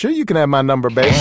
Sure, you can have my number, babe.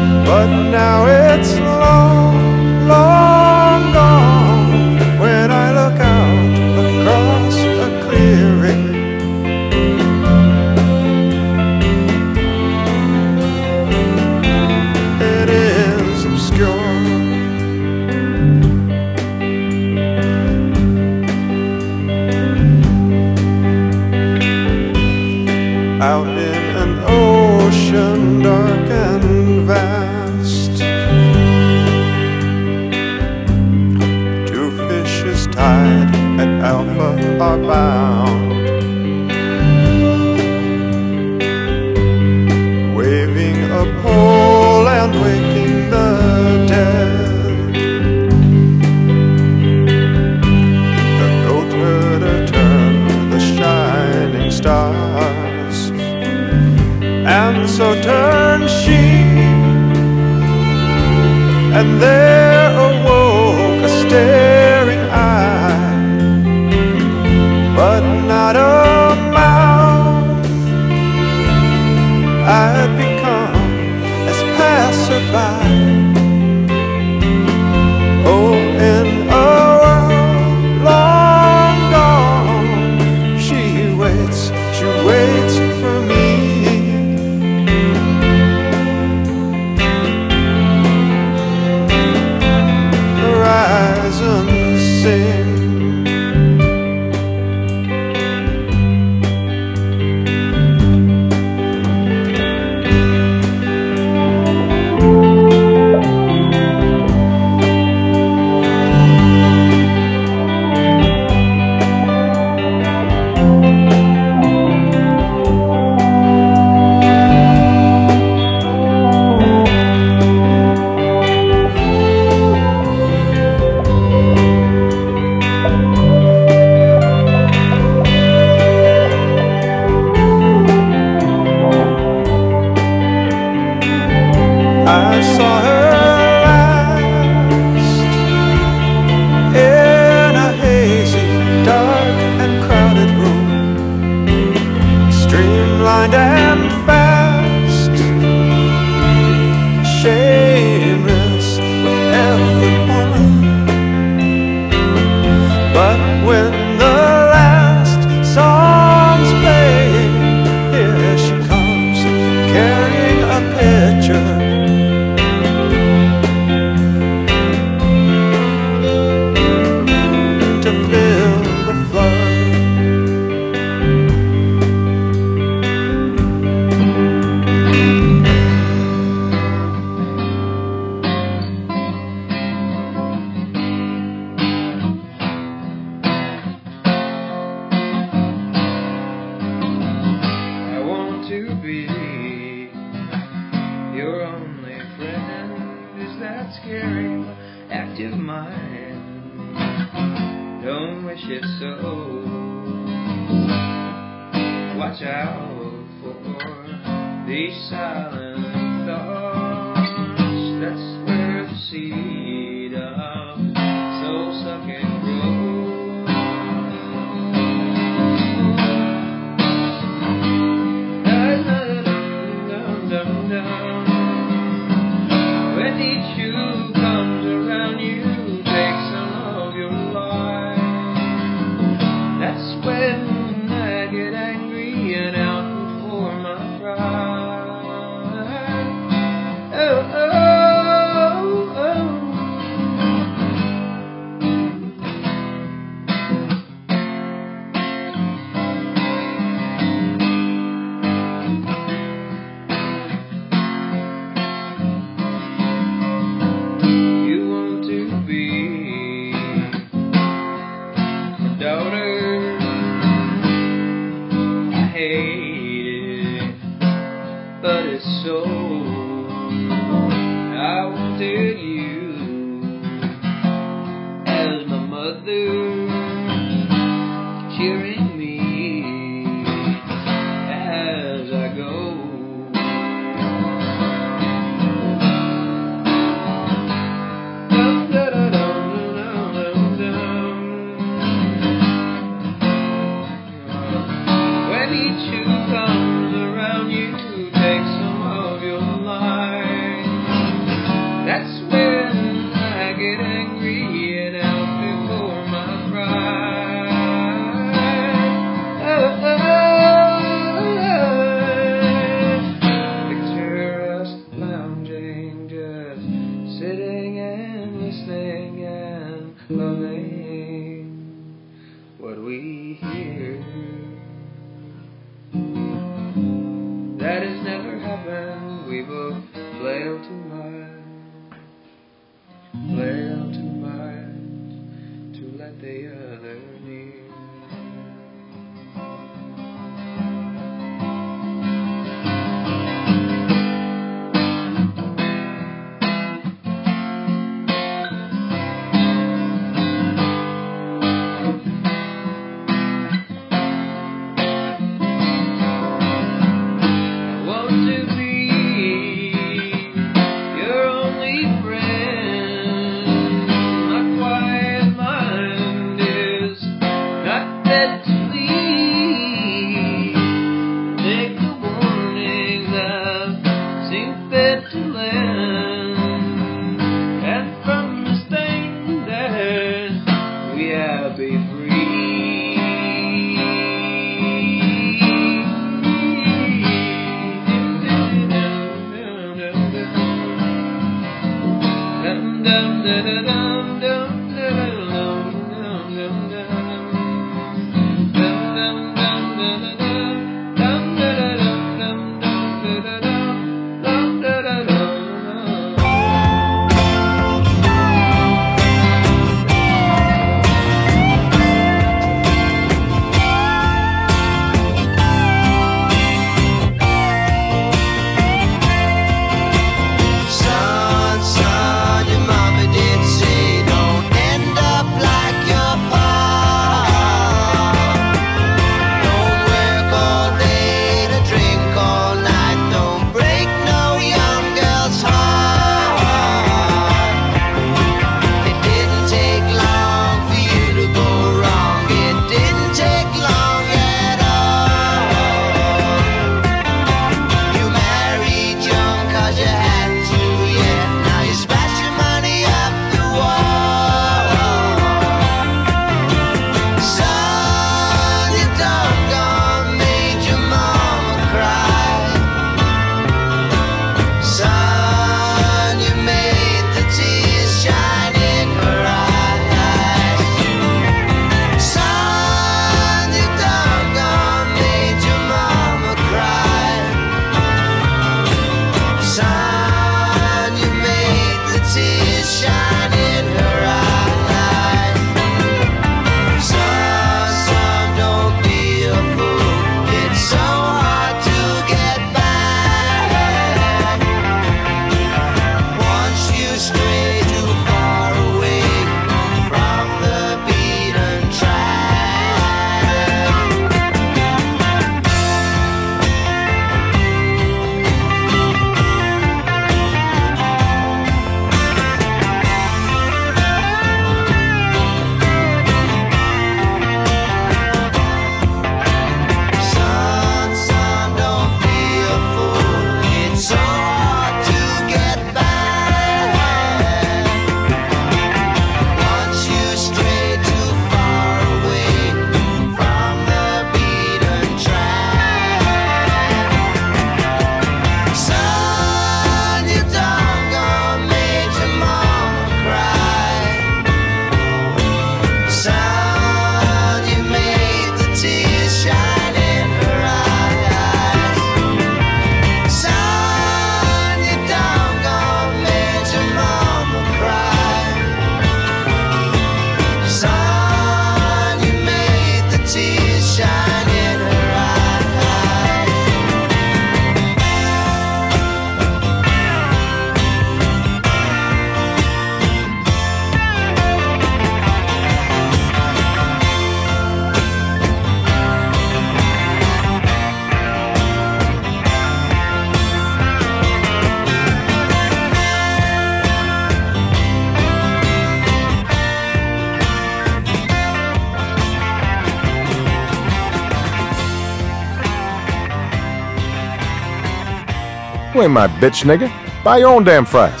Ain't my bitch, nigga. Buy your own damn fries.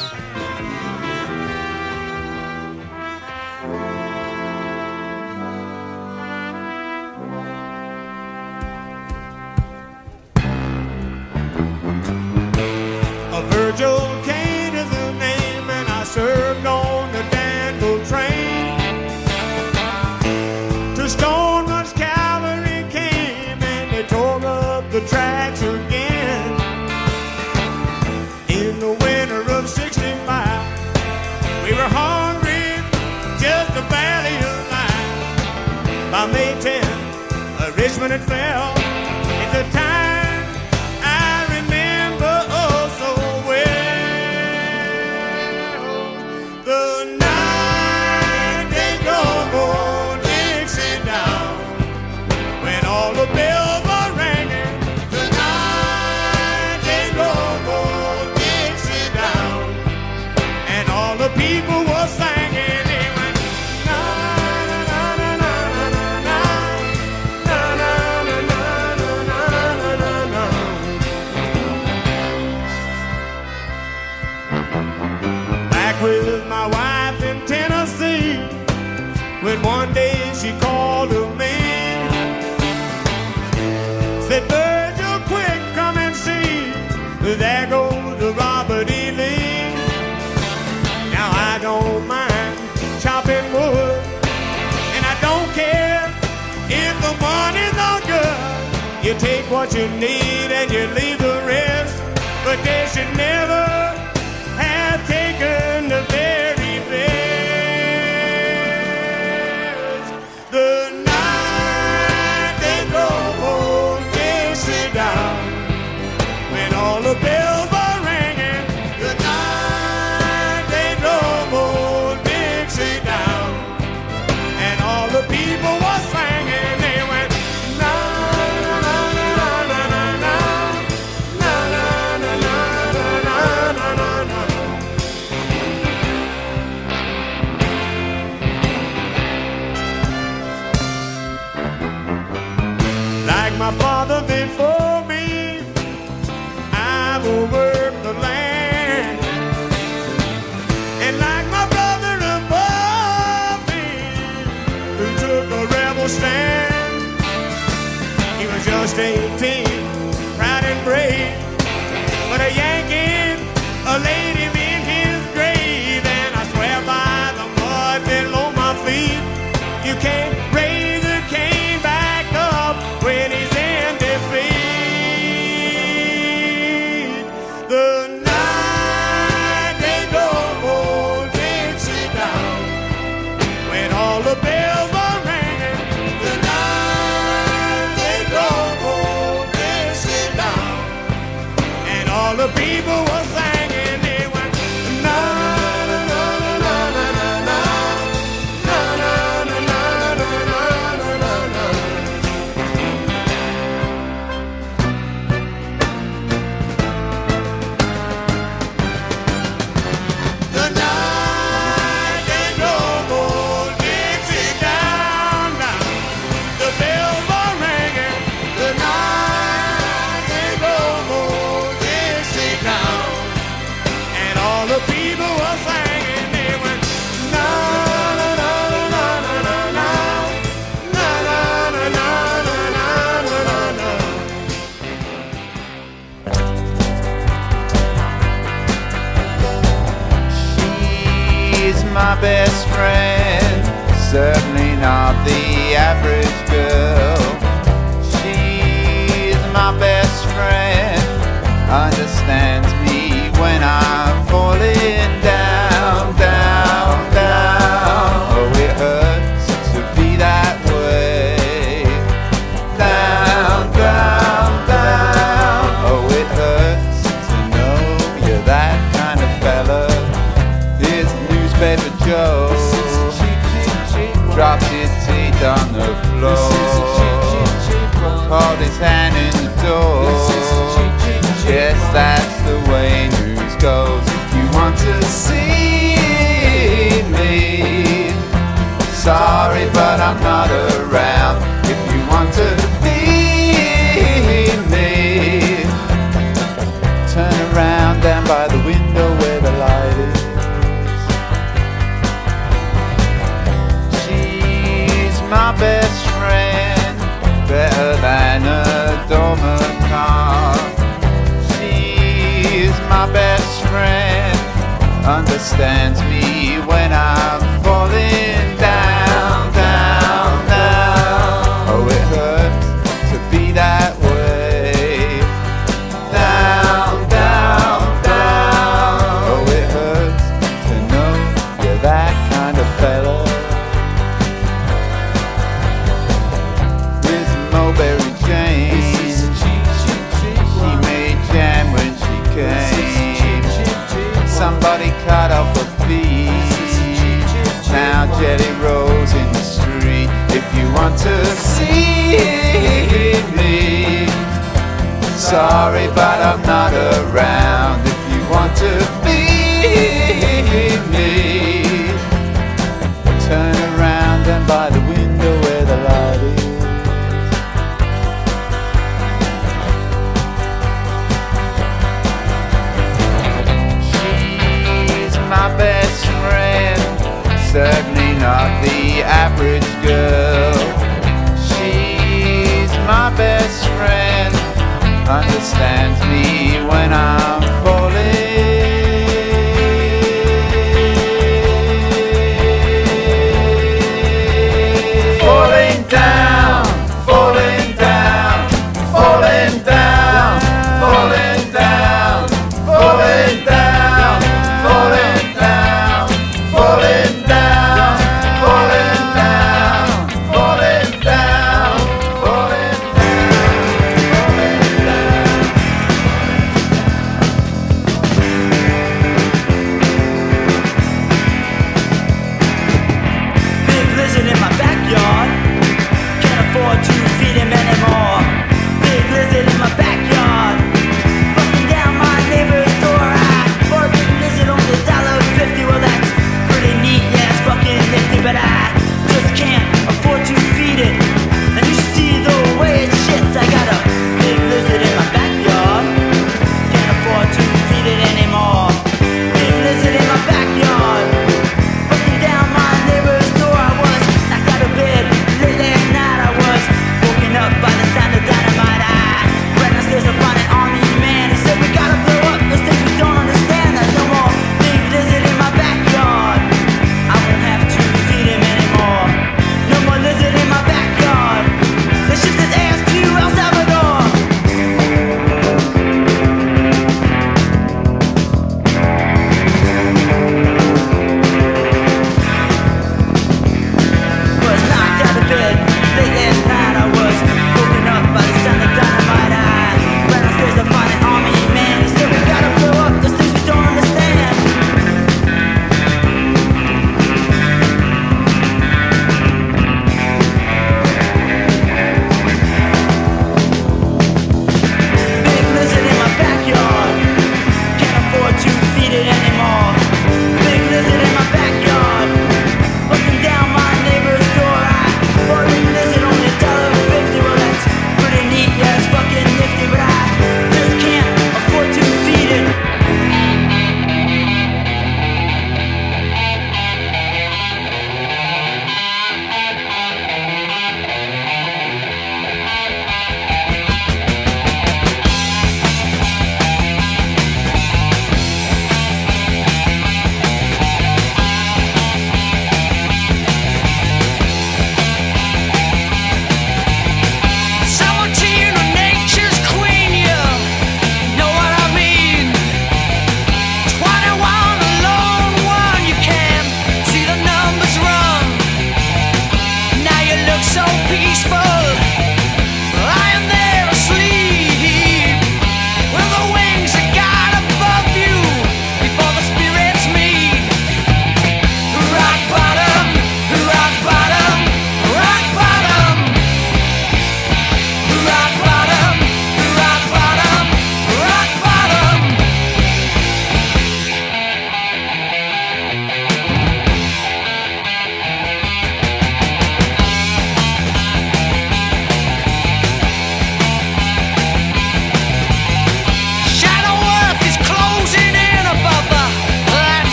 You take what you need and you leave the rest, but they should never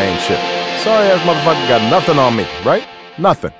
I ain't shit. Sorry ass motherfucker got nothing on me, right? Nothing.